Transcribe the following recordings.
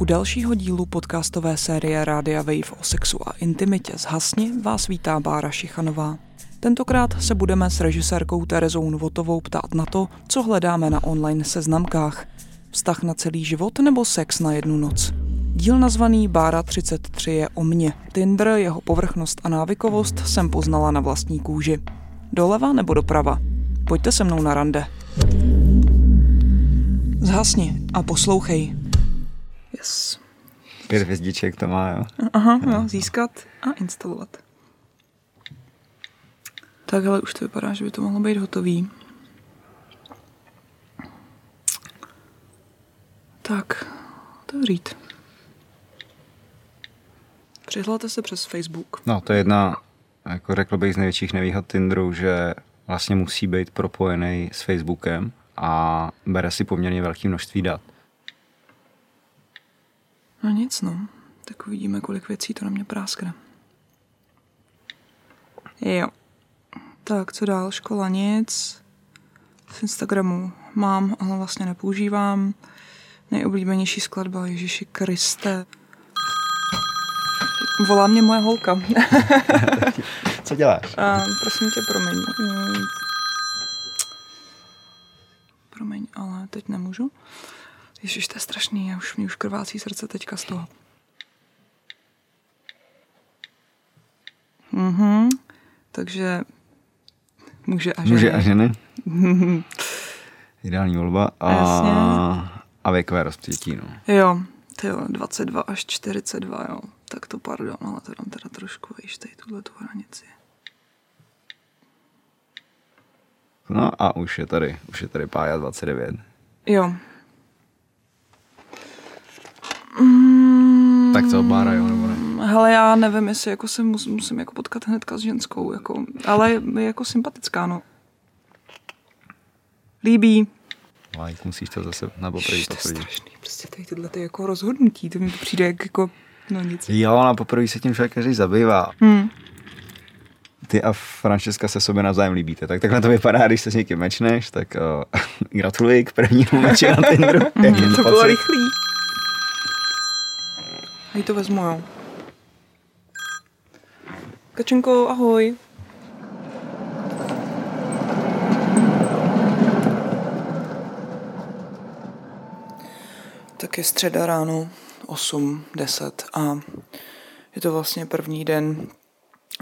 U dalšího dílu podcastové série Rádia Wave o sexu a intimitě z Hasni vás vítá Bára Šichanová. Tentokrát se budeme s režisérkou Terezou Novotovou ptát na to, co hledáme na online seznamkách. Vztah na celý život nebo sex na jednu noc? Díl nazvaný Bára 33 je o mně. Tinder, jeho povrchnost a návykovost jsem poznala na vlastní kůži. Doleva nebo doprava? Pojďte se mnou na rande. Zhasni a poslouchej. Yes. Pět hvězdiček to má, jo? Aha, jo, získat a instalovat. Takhle už to vypadá, že by to mohlo být hotový. Tak, otevřít. Přihláte se přes Facebook. No, to je jedna, jako řekl bych, z největších nevýhod Tinderu, že vlastně musí být propojený s Facebookem a bere si poměrně velké množství dat. No nic, no. Tak uvidíme, kolik věcí to na mě práskne. Jo. Tak, co dál? Škola nic. Z Instagramu mám, ale vlastně nepoužívám. Nejoblíbenější skladba Ježíši Kriste. Volá mě moje holka. Co děláš? A, prosím tě, promiň. Promiň, ale teď nemůžu. Ježiš, to je strašný, já už, mě už krvácí srdce teďka z toho. Mhm, takže muže a ženy. Muže a ženy. Ideální volba. A, Jasně. a věkové rozpětí, no. Jo, ty jo, 22 až 42, jo. Tak to pardon, ale to dám teda trošku vejš tady tuhle tu hranici. No a už je tady, už je tady Pája 29. Jo. Mm, Tak co, Bára, jo, nebo ne? hele, já nevím, jestli jako se mus, musím jako potkat hnedka s ženskou, jako, ale je, jako sympatická, no. Líbí. Like, musíš to zase na poprvé to je strašný, prostě tady tyhle ty jako rozhodnutí, to mi to přijde jak jako, no nic. Jo, na poprvé se tím člověk každý zabývá. Hmm. Ty a Francesca se sobě navzájem líbíte. Tak takhle to vypadá, když se s někým mečneš, tak uh, gratuluji k prvnímu meči na Tinderu. To bylo pocit? rychlý. Hej, to vezmu, jo. Kačenko, ahoj. Tak je středa ráno, 8, 10 a je to vlastně první den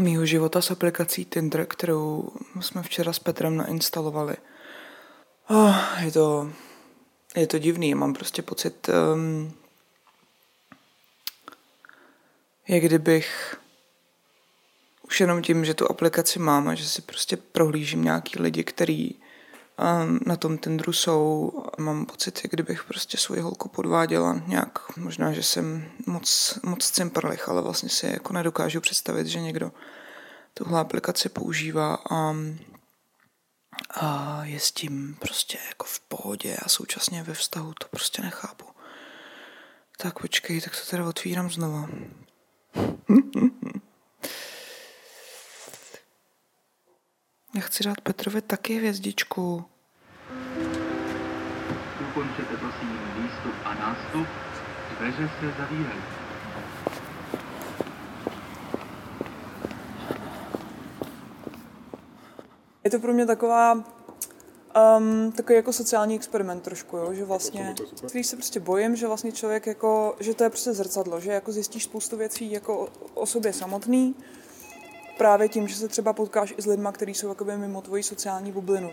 mýho života s aplikací Tinder, kterou jsme včera s Petrem nainstalovali. Oh, je to, je to divný, mám prostě pocit, um, jak kdybych už jenom tím, že tu aplikaci mám a že si prostě prohlížím nějaký lidi, který um, na tom Tinderu jsou, mám pocit, jak kdybych prostě svoji holku podváděla nějak. Možná, že jsem moc, moc cimprlich, ale vlastně si jako nedokážu představit, že někdo tuhle aplikaci používá a a je s tím prostě jako v pohodě a současně ve vztahu to prostě nechápu. Tak počkej, tak to teda otvírám znova. Já chci dát Petrovi taky hvězdičku. Ukončete prosím výstup a nástup. Dveře se zavírají. Je to pro mě taková um, takový jako sociální experiment trošku, jo? že vlastně, když se prostě bojím, že vlastně člověk jako, že to je prostě zrcadlo, že jako zjistíš spoustu věcí jako o, o sobě samotný, právě tím, že se třeba potkáš i s lidma, kteří jsou jakoby mimo tvoji sociální bublinu.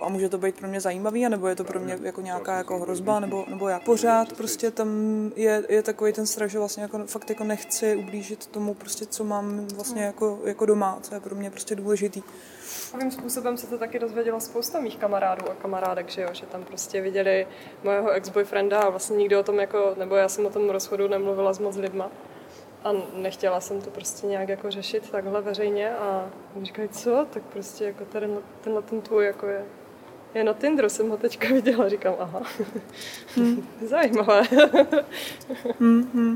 A může to být pro mě zajímavý, nebo je to pro mě jako nějaká jako hrozba, nebo, nebo jak. Pořád prostě tam je, je takový ten strach, že vlastně jako fakt jako nechci ublížit tomu prostě, co mám vlastně jako, jako doma, co je pro mě prostě důležitý. Takovým způsobem se to taky dozvěděla spousta mých kamarádů a kamarádek, že jo, že tam prostě viděli mojeho ex-boyfrienda a vlastně nikdo o tom jako, nebo já jsem o tom rozchodu nemluvila s moc lidma. A nechtěla jsem to prostě nějak jako řešit takhle veřejně a oni říkají, co, tak prostě jako tenhle, tenhle ten tvůj jako je, je na Tinderu, jsem ho teďka viděla, říkám, aha, zajímavé.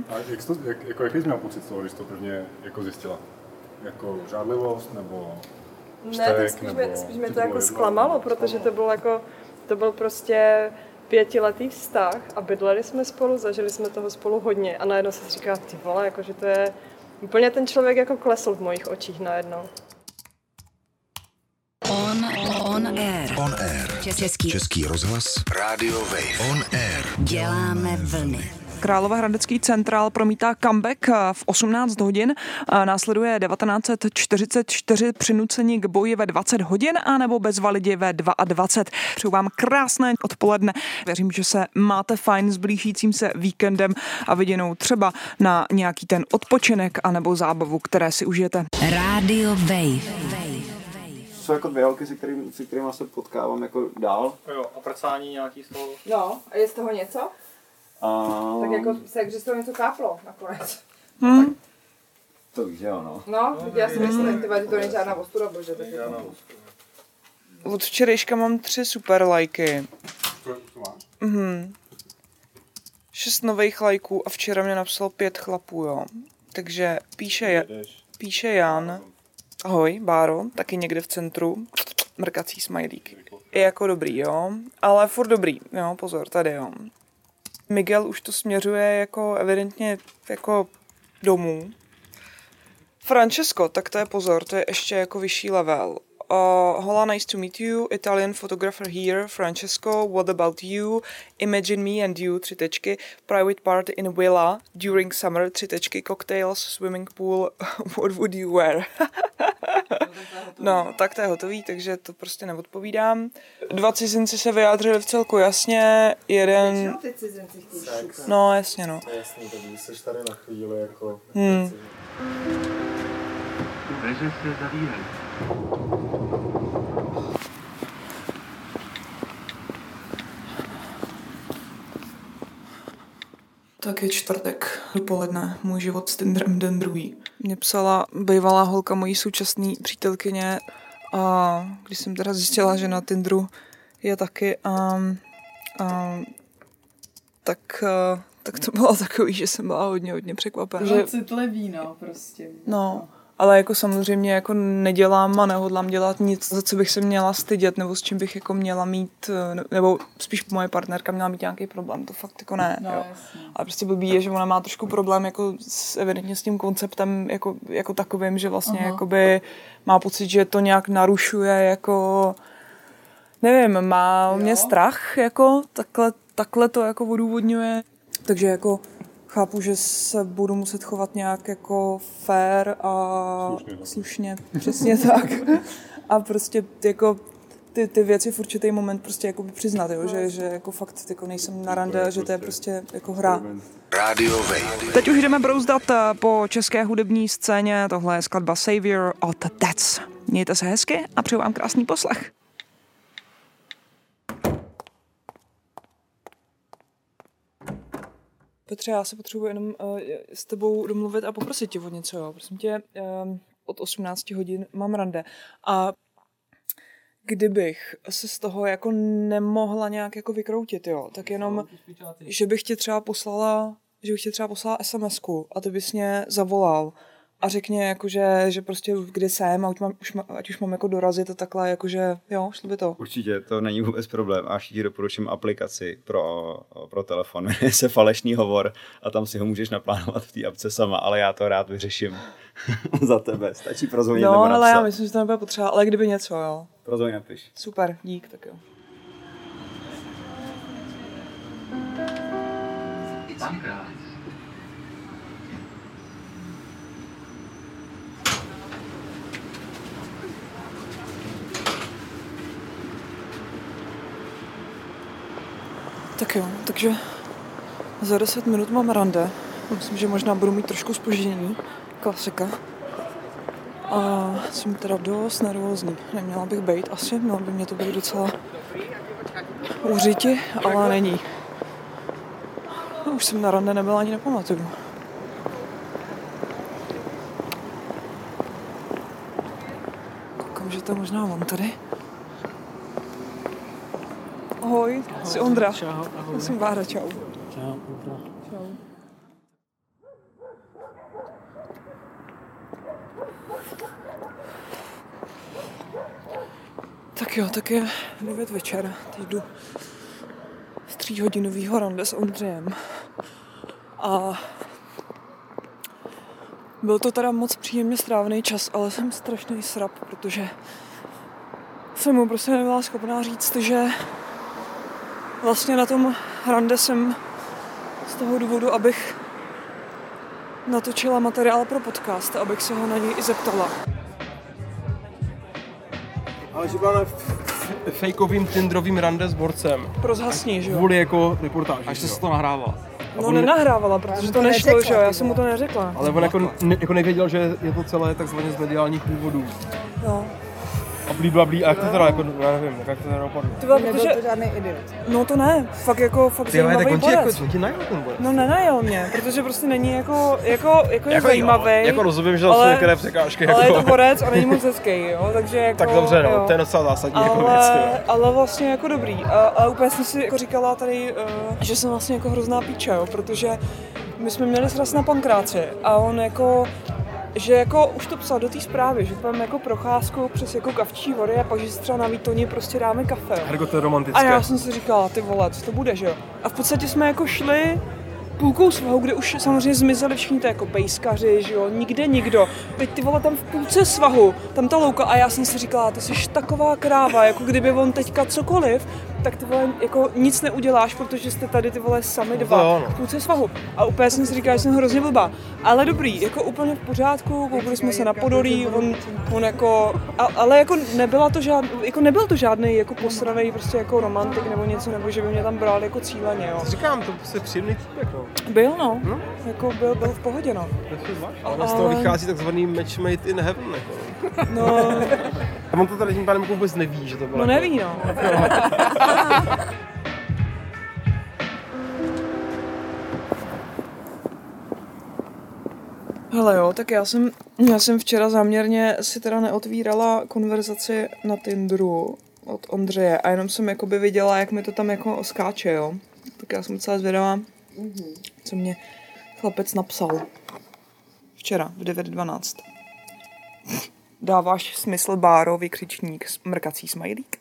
A jak, jsi to, jak, jako, jaký jsi měl pocit z toho, když to prvně jako zjistila? Jako žádlivost nebo Ne, vztek, tak spíš, mě, nebo spíš mě to jako zklamalo, protože to bylo jako, to byl prostě pětiletý vztah a bydleli jsme spolu, zažili jsme toho spolu hodně a najednou se říká, ty vole, jako, že to je úplně ten člověk jako klesl v mojich očích najednou. On, on air. On Air. Český. Český rozhlas. Radio Wave. On Air. Děláme vlny. Královéhradecký centrál promítá comeback v 18 hodin. Následuje 1944 přinucení k boji ve 20 hodin a nebo bezva lidi ve 22. Přeju vám krásné odpoledne. Věřím, že se máte fajn s blížícím se víkendem a viděnou třeba na nějaký ten odpočinek anebo zábavu, které si užijete. Radio Wave. Jsou jako dvě holky, se, kterým, se kterými se potkávám jako dál. Jo, a prcání nějaký z toho. No, a je z toho něco? A... Tak jako se, že z toho něco káplo nakonec. To víš, že jo, no. No, já si myslím, ty to není žádná ostuda, bože. Tak jako. Od včerejška mám tři super lajky. To, to máš? Mhm. Šest nových lajků a včera mě napsalo pět chlapů, jo. Takže píše, píše Jan, ahoj, Báro, taky někde v centru, mrkací smajlík. Je jako dobrý, jo, ale furt dobrý, jo, pozor, tady, jo. Miguel už to směřuje jako evidentně jako domů. Francesco, tak to je pozor, to je ještě jako vyšší level. Uh, hola, nice to meet you. Italian photographer here. Francesco, what about you? Imagine me and you, tři tečky. Private party in villa during summer, tři tečky. Cocktails, swimming pool. what would you wear? no, tak to je hotový, takže to prostě neodpovídám. Dva cizinci se vyjádřili v celku jasně. Jeden... No, jasně, no. Jasný, tak když jsi tady na chvíli jako... Hmm. Dveře se zavírají. Tak je čtvrtek dopoledne, můj život s Tinderem den druhý. Mě psala bývalá holka mojí současné přítelkyně a když jsem teda zjistila, že na Tinderu je taky, um, um, tak, uh, tak to bylo takový, že jsem byla hodně, hodně překvapená. Že, citlivý, no, prostě. no, ale jako samozřejmě jako nedělám a nehodlám dělat nic, za co bych se měla stydět, nebo s čím bych jako měla mít, eh, nebo spíš moje partnerka měla mít nějaký problém, to fakt jako ne. No, jo. A prostě blbý je, že ona má trošku problém jako s, evidentně s tím konceptem jako, jako takovým, že vlastně jakoby má pocit, že to nějak narušuje jako nevím, má o mě Jo. strach jako takhle, takhle to jako odůvodňuje. Takže jako chápu, že se budu muset chovat nějak jako fair a Slušně, no. slušně přesně tak. A prostě jako ty, ty věci v určitý moment prostě jako přiznat, jo? Že, že jako fakt jako nejsem na rande, že to je prostě jako hra. Radio. Teď už jdeme brouzdat eh, po české hudební scéně. Tohle je skladba Savior od That's. Mějte se hezky a přeju vám krásný poslech. Petře, já se potřebuji jenom uh, s tebou domluvit a poprosit tě o něco, jo. Prosím tě, um, od 18 hodin mám rande. A kdybych se z toho jako nemohla nějak jako vykroutit, jo, tak jenom, že bych ti třeba poslala, že bych ti třeba poslala SMS-ku a ty bys mě zavolal a řekně jakože, že prostě kde jsem a už mám, už má, ať už mám jako dorazit a takhle, jakože jo, šlo by to. Určitě, to není vůbec problém. A ti doporučím aplikaci pro, pro telefon. Jmenuje se Falešný hovor a tam si ho můžeš naplánovat v té apce sama, ale já to rád vyřeším za tebe. Stačí prozvonit No, nebo ale napsat. já myslím, že to nebude potřeba, ale kdyby něco, jo. Prozvoň napiš. Super, dík, tak jo. Dvakrát. Tak jo, takže za 10 minut mám rande. Myslím, že možná budu mít trošku spoždění. Klasika. A jsem teda dost nervózní. Neměla bych být asi, měla by mě to být docela uřiti, ale není. No, už jsem na rande nebyla ani nepamatuju. Koukám, že to možná on tady. Ahoj, jsi Ondra. Čau, ahoj. Já jsem Vára, čau. Čau, Ondra. Tak jo, tak je 9 večer. Teď jdu tříhodinovýho rande s Ondřejem. A byl to teda moc příjemně strávený čas, ale jsem strašný srap, protože jsem mu prostě nebyla schopná říct, že vlastně na tom rande jsem z toho důvodu, abych natočila materiál pro podcast, abych se ho na něj i zeptala. Ale že byla na fejkovým Tinderovým rande s borcem. Pro zhasní, že jo? Kvůli jako reportáži. Až se to nahrává. No nenahrávala, protože to nešlo, že jo, já jsem mu to neřekla. Ale on jako, ne, jako nevěděl, že je to celé takzvaně z mediálních důvodů. No. Blí, blí, blí. A jak to teda, jako, já nevím, jak to teda dopadlo. To bylo, Nebyl protože... to žádný idiot. No to ne, fakt jako, fakt Ty, ale tak zajímavý on ti, jako, borec. on ti najel ten borec. No nenajel mě, protože prostě není jako, jako, jako je Jako zajímavý. jo, jako rozumím, že jsou některé překážky, Ale jako- je to borec a není moc hezký, jo, takže jako, Tak dobře, no, jo. to je docela zásadní ale, jako věc, jo. ale vlastně jako dobrý. A, a úplně jsem si jako říkala tady, uh, že jsem vlastně jako hrozná píča, jo, protože my jsme měli sraz na pankráci a on jako že jako už to psal do té zprávy, že tam jako procházkou přes jako kavčí hory a pak, že si třeba na Výtoně prostě dáme kafe. jo. Hergo, to je romantické. A já jsem si říkala, ty vole, co to bude, že jo? A v podstatě jsme jako šli půlkou svahu, kde už samozřejmě zmizeli všichni to jako pejskaři, že jo, nikde nikdo. Teď ty vole tam v půlce svahu, tam ta louka a já jsem si říkala, ty jsi taková kráva, jako kdyby on teďka cokoliv, tak ty vole jako nic neuděláš, protože jste tady ty vole sami No dva no. v půlce svahu. A úplně jsem si říkala, že jsem hrozně blbá. Ale dobrý, jako úplně v pořádku, koukali jsme se na Podolí, on, on jako, a, ale jako nebyla to žád, jako nebyl to žádný jako posraný prostě jako romantik nebo něco, nebo že by mě tam bral jako cíleně, jo. Říkám, to prostě příjemný týpek, no. Byl no, jako byl, byl v pohodě no. Ale z toho vychází takzvaný match made in heaven, jako. No, A on to tady tím pádem jako vůbec neví, že to bylo no jako- neví no. Hele jo, tak já jsem, já jsem včera záměrně si teda neotvírala konverzaci na Tinderu od Ondřeje a jenom jsem jakoby viděla, jak mi to tam jako skáče, jo. Tak já jsem docela zvědavá, co mě chlapec napsal. Včera v 9.12. Dáváš smysl báro, vykřičník, mrkací smajlík?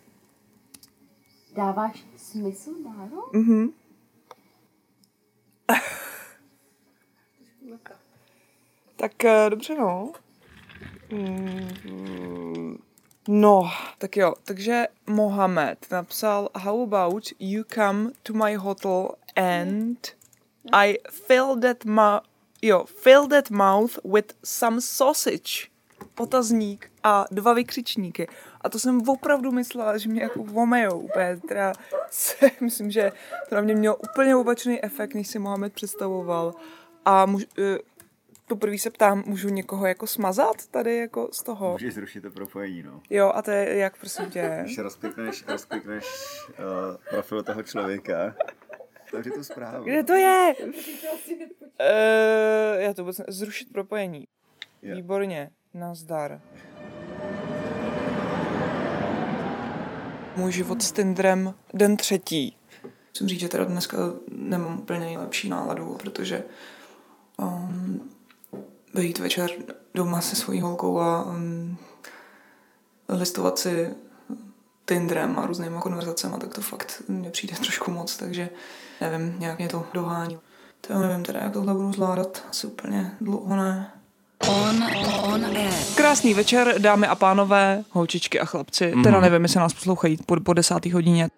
Dáváš smysl, Dáro? Mhm. Tak eh, dobře, no. Mm, No, tak jo. Takže Mohamed napsal How about you come to my hotel and I fill that ma- jo, fill that mouth with some sausage. Otazník a dva vykřičníky. A to jsem opravdu myslela, že mě jako vomejou úplně. Teda se, myslím, že to na mě mělo úplně opačný efekt, než si Mohamed představoval. A muž, eh, poprvé se ptám, můžu někoho jako smazat tady jako z toho? Můžeš zrušit to propojení, no. Jo, a to je jak, prosím tě? Když rozklikneš, rozklikneš uh, profil toho člověka, takže tu zprávu. Kde to je? Uh, já to vůbec ne... Zrušit propojení. Jo. Výborně. Nazdar. Můj život s Tinderem den třetí. Musím říct, že teda dneska nemám úplně nejlepší náladu, protože um, být večer doma se svojí holkou a um, listovat si Tinderem a různýma konverzacemi, tak to fakt mně přijde trošku moc, takže nevím, nějak mě to dohání. To nevím teda, jak tohle budu zvládat, asi úplně dlouho ne. On, on air. Krásný večer, dámy a pánové, holčičky a chlapci. Mm-hmm. Teda nevím, jestli nás poslouchají po, po desátý hodině.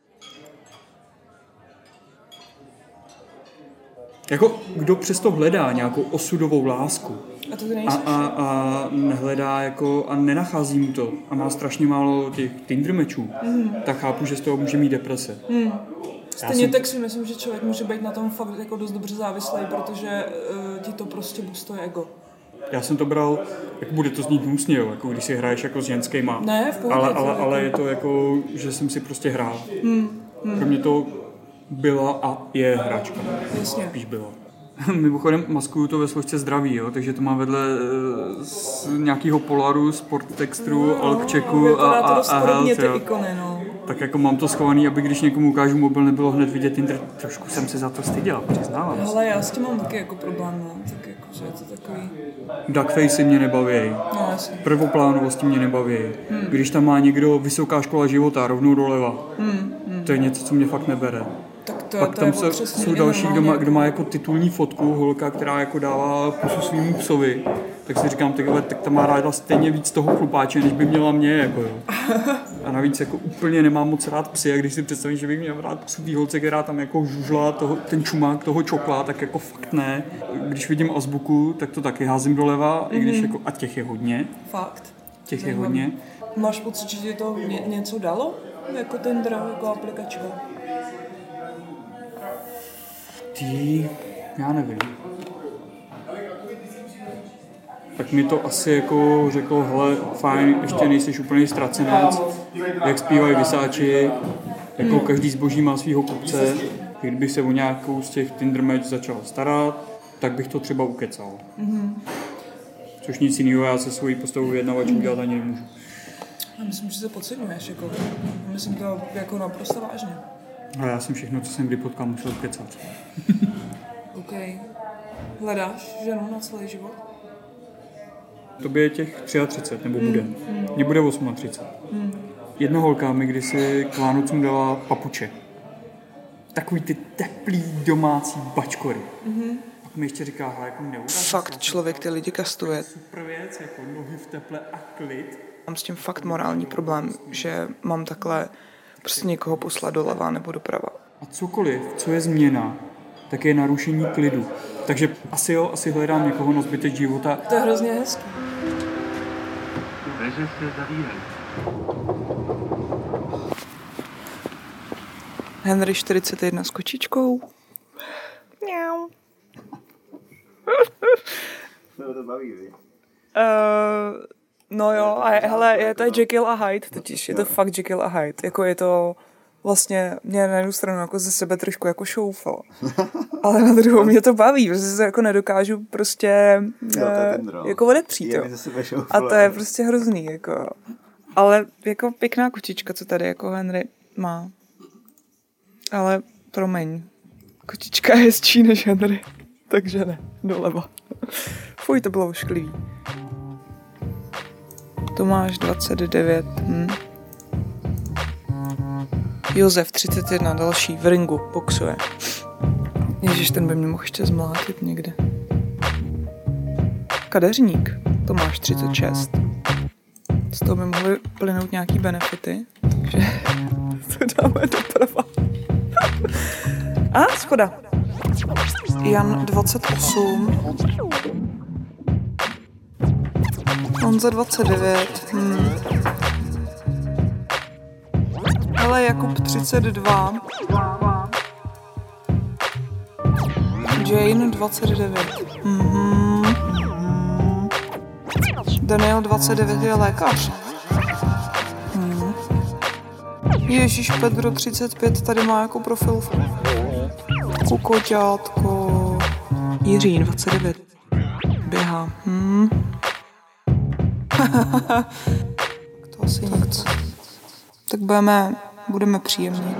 Jako kdo přesto hledá nějakou osudovou lásku A to a, a, a nehledá jako a nenachází mu to a má strašně málo těch Tinder mečů, Mhm. tak chápu, že z toho může mít deprese. Já Stejně jsem- tak si myslím, že člověk může být na tom fakt jako dost dobře závislý, protože uh, ti to prostě boostuje ego. Já jsem to bral, jak bude to znít hnusně, jo, jako když si hraješ jako s ženskýma. Ne, v pohodě, ale, ale, ale je to jako, že jsem si prostě hrál. Hmm. Hmm. Pro mě to byla a je hračka. Jasně. Spíš byla. Mimochodem maskuju to ve složce zdraví, jo, takže to má vedle eh, z nějakého Polaru, Sport Textru, No, Alkčeku a, a, a Health, ty jo. ikony, no. Tak jako mám to schovaný, aby když někomu ukážu mobil, nebylo hned vidět Tinder. Trošku jsem se za to styděl, přiznávám. Ale já s tím mám taky jako problém, no. Tak jako, že je to takový... Duckfacey mě nebaví. No, jasně. Prvoplánovosti mě nebaví. Hmm. Když tam má někdo vysoká škola života rovnou doleva, Hmm, hmm. to je něco, co mě fakt nebere. Tak to, Pak to je tam se, otřesný jsou další, kdo má, kdo má jako titulní fotku, holka, která jako dává pusu svýmu psovi. Tak si říkám, takhle, tak ta má ráda stejně víc toho chlupáče, než by měla mě, jako jo. A navíc jako úplně nemám moc rád psy, a když si představím, že bych měl rád pusu té holce, která tam jako žužla toho, ten čumák toho čokla, tak jako fakt ne. Když vidím azbuku, tak to taky házím doleva, i když Mhm. jako, a těch je hodně, Fakt. těch je Zajímavý. hodně. Máš pocit, že ti to ně, něco dalo? Jako Tinder, jako aplikačka? Ty, já nevím. Tak mi to asi jako řeklo, hele, fajn, ještě nejsi úplný ztracenec, jak zpívají vysáči, jako Hmm. každý zboží má svého kupce, kdybych se o nějakou z těch Tinder match začal starat, tak bych to třeba ukecal. Mhm. Což nic jiného já se svojí postavou vyjednavačů dělat ani nemůžu. Já myslím, že se podceňuješ, jako. Myslím to jako naprosto vážně. A já jsem všechno, co jsem kdy potkal, musel ukecat. OK. Hledáš ženu na celý život? Tobě je těch 33, nebo bude. Mm, mm. Mně bude 38. Hmm. Jedna holka mi kdysi k Vánocům dala papuče. Takový ty teplý domácí bačkory. Mhm. Pak mi ještě říká, hele, jako neurazí Fakt se, člověk ty lidi kastuje. Super věc, jako nohy v teple a klid. Mám s tím fakt morální problém, že mám takhle prostě někoho poslat doleva nebo doprava. A cokoliv, co je změna, tak je narušení klidu. Takže asi jo, asi hledám někoho na zbytek života. To je hrozně hezký. Dveře se zavírají. Henry 41 s kočičkou. Mňau. To to baví? Uh, no jo, a je, hele, je to je Jekyll a Hyde, totiž je to fakt Jekyll a Hyde. Jako je to vlastně, mě na jednu stranu jako ze sebe trošku jako šoufalo. Ale na druhou mě to baví, protože se jako nedokážu prostě Jo, eh, jako odepřít. Jo. A to je prostě hrozný. Jako. Ale jako pěkná kočička, co tady jako Henry má. Ale promiň, kočička je hezčí než Henry. Takže ne, doleva. Fuj, to bylo ošklivý. Tomáš 29. Hm. Josef 31, další, v ringu, boxuje. Ježíš, ten by mě mohl ještě zmlátit někde. Kadeřník, Tomáš 36. Z toho by mohly plynout nějaký benefity, takže to dáme doprava. A, schoda. Jan 28. Honza 29. Hmm. Hele, Jakub 32. Jane 29. Mhm. Daniel 29 je lékař. Hmm. Ježíš Pedro 35 tady má jako profil Kukoťátko. Jiří 29. Běhá. Hmm. to asi nic. Tak budeme, budeme příjemní.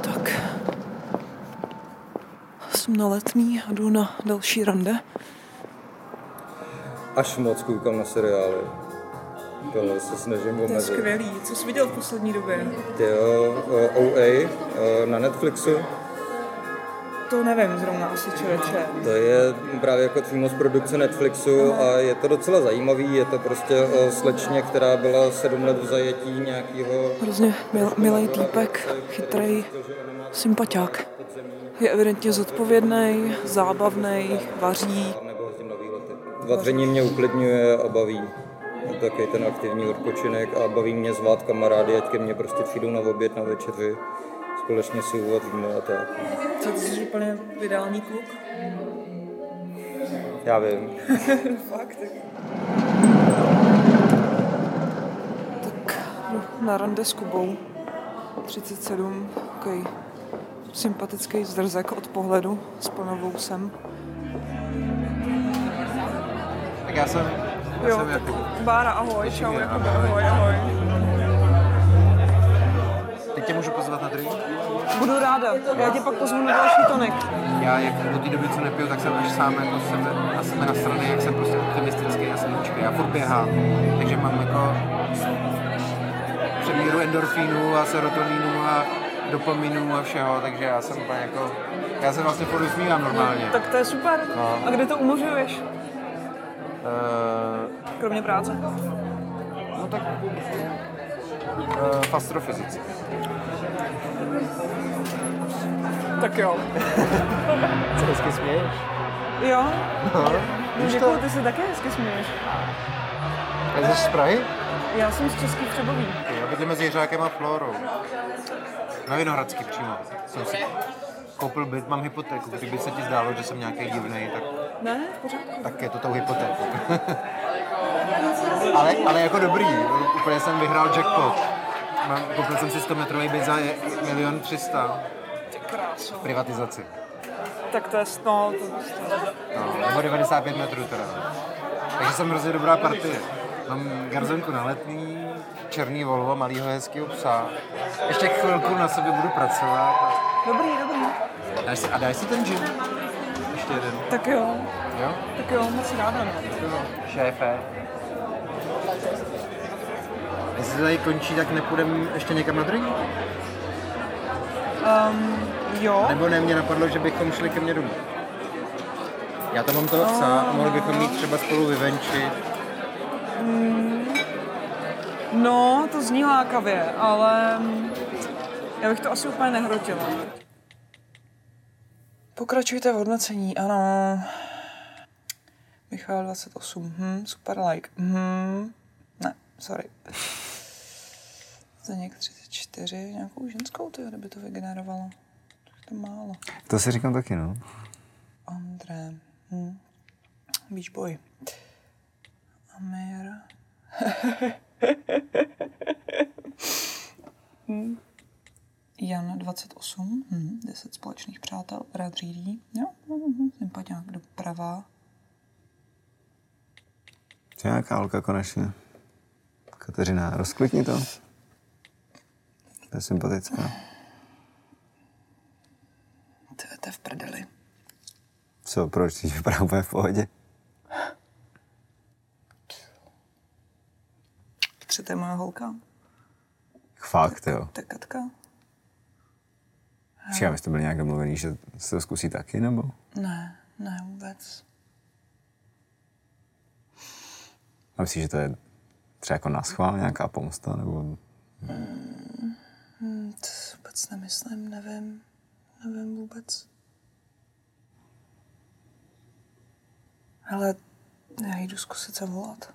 Tak. Jsem na letný a jdu na další rande. Až moc koukám na seriály. Tohle se snažím To je omezit. skvělý. Co jsi viděl v poslední době? Ty jo, eh, OA eh, na Netflixu, To nevím zrovna asi člověče. to je právě jako přímo z produkce Netflixu a je to docela zajímavý, je to prostě o slečně, která byla sedm let v zajetí nějakého Hrozně mil, milý týpek, chytrý, sympatiák. Je evidentně zodpovědný, zábavný, vaří. Vaření mě uklidňuje a baví. Je to takový ten aktivní odpočinek a baví mě zvát kamarády, ať ke mně prostě přijdou na oběd, na večeři. Společně si uvaříme a tak. Co ty jsi úplně ideální kluk? Já vím. Fakt. Tak jdu na rande s Kubou. 37, takový sympatický zdrzek od pohledu s plnovousem. Tak já jsem, já Jo, jsem Jakub. Bára, ahoj, čau, Ahoj. Ahoj, ahoj. Teď tě můžu pozvat na drink? Budu ráda, já tě pak pozvu na další tonik. Já jak od té doby, co nepiju, tak jsem až sám jako sebe, na sebe nastraný, jak jsem prostě optimistický a sluníčký. Já furt běhám, takže mám jako přemíru endorfínu a serotoninu a dopaminu a všeho, takže já jsem úplně jako, já se vlastně furt usmívám normálně. Tak to je super. No. A kde to umožňuješ? Uh, Kromě práce? no tak uh, v astrofyzice. Tak jo. Co hezky směješ? Jo? No, Děkuju, to? ty se také hezky směješ. A jsi z Prahy? Já jsem z Českých Třeboví. Já bydlím mezi Jiřákem a Florou. Na Vinohradský přímo. Jsem si koupil byt, mám hypotéku. Kdyby se ti zdálo, že jsem nějaký divný, tak, Ne, v pořádku. tak je to tou hypotékou. ale, ale jako dobrý, úplně jsem vyhrál jackpot. Mám, koupil jsem si 100 metrový byt za milion 300 Ty kráso. v privatizaci. Tak to je, no, to, No, nebo 95 metrů teda. Takže jsem hrozně dobrá partie. Mám garzonku na letný, černý Volvo, malýho hezkého psa. Ještě chvilku na sobě budu pracovat. Dobrý, dobrý. Dáš si, a dáš si ten gin? Ještě jeden. Tak jo. Jo? Tak jo, moc ráda, no. Šéfe. Jestli tady končí, tak nepůjdeme ještě někam na drink? Um, jo. Nebo ne, mě napadlo, že bychom šli ke mně domů. Já tam mám toho psa a mohli bychom mít třeba spolu vyvenčit. Mm, no, to zní lákavě, ale já bych to asi úplně nehrotila. Pokračujte v hodnocení, ano. Michal 28, hm, super like. Hm. Ne, sorry. Zdeněk 34, nějakou ženskou, ty, kdyby to vygenerovalo. To je málo. To si říkám taky, no. André. Hm. Beach Boy. Amir. hm. Jan 28. Hm. 10 společných přátel. Rád řídí. Jo, hm, sympatiák doprava. To je nějaká holka konečně. Kateřina, rozklikni to. To je sympatická. To je, to je v prdeli. Co, proč? Ty vypadá úplně v pohodě. Tři, to je moje holka. Fakt, jo. Je Katka. Vy jste byli nějak domluvený, že se to zkusí taky, nebo? Ne, ne vůbec. A myslíš, že to je třeba jako na schvál nějaká pomsta, nebo... Hmm, hmm, to vůbec nemyslím, nevím. Nevím vůbec. Ale já jdu zkusit zavolat.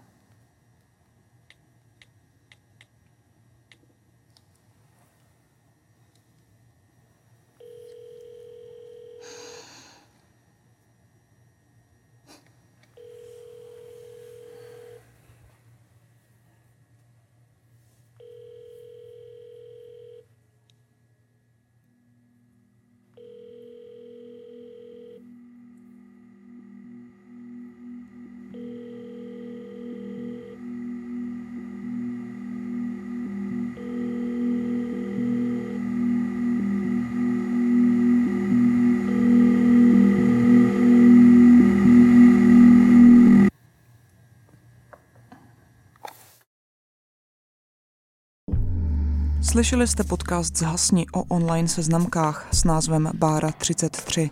Slyšeli jste podcast Zhasni o online seznamkách s názvem Bára 33.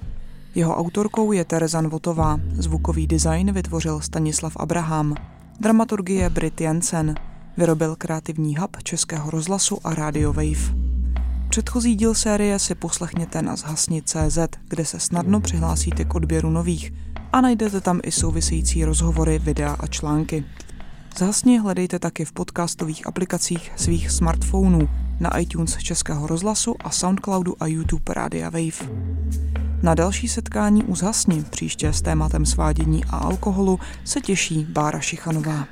Jeho autorkou je Tereza Nvotová, zvukový design vytvořil Stanislav Abraham, dramaturgie Brit Jensen, vyrobil kreativní hub Českého rozhlasu a Radio Wave. Předchozí díl série si poslechněte na zhasni.cz, kde se snadno přihlásíte k odběru nových a najdete tam i související rozhovory, videa a články. Zhasni hledejte taky v podcastových aplikacích svých smartphonů na iTunes Českého rozhlasu a Soundcloudu a YouTube Rádia Wave. Na další setkání u Zhasni, příště s tématem svádění a alkoholu, se těší Bára Šichanová.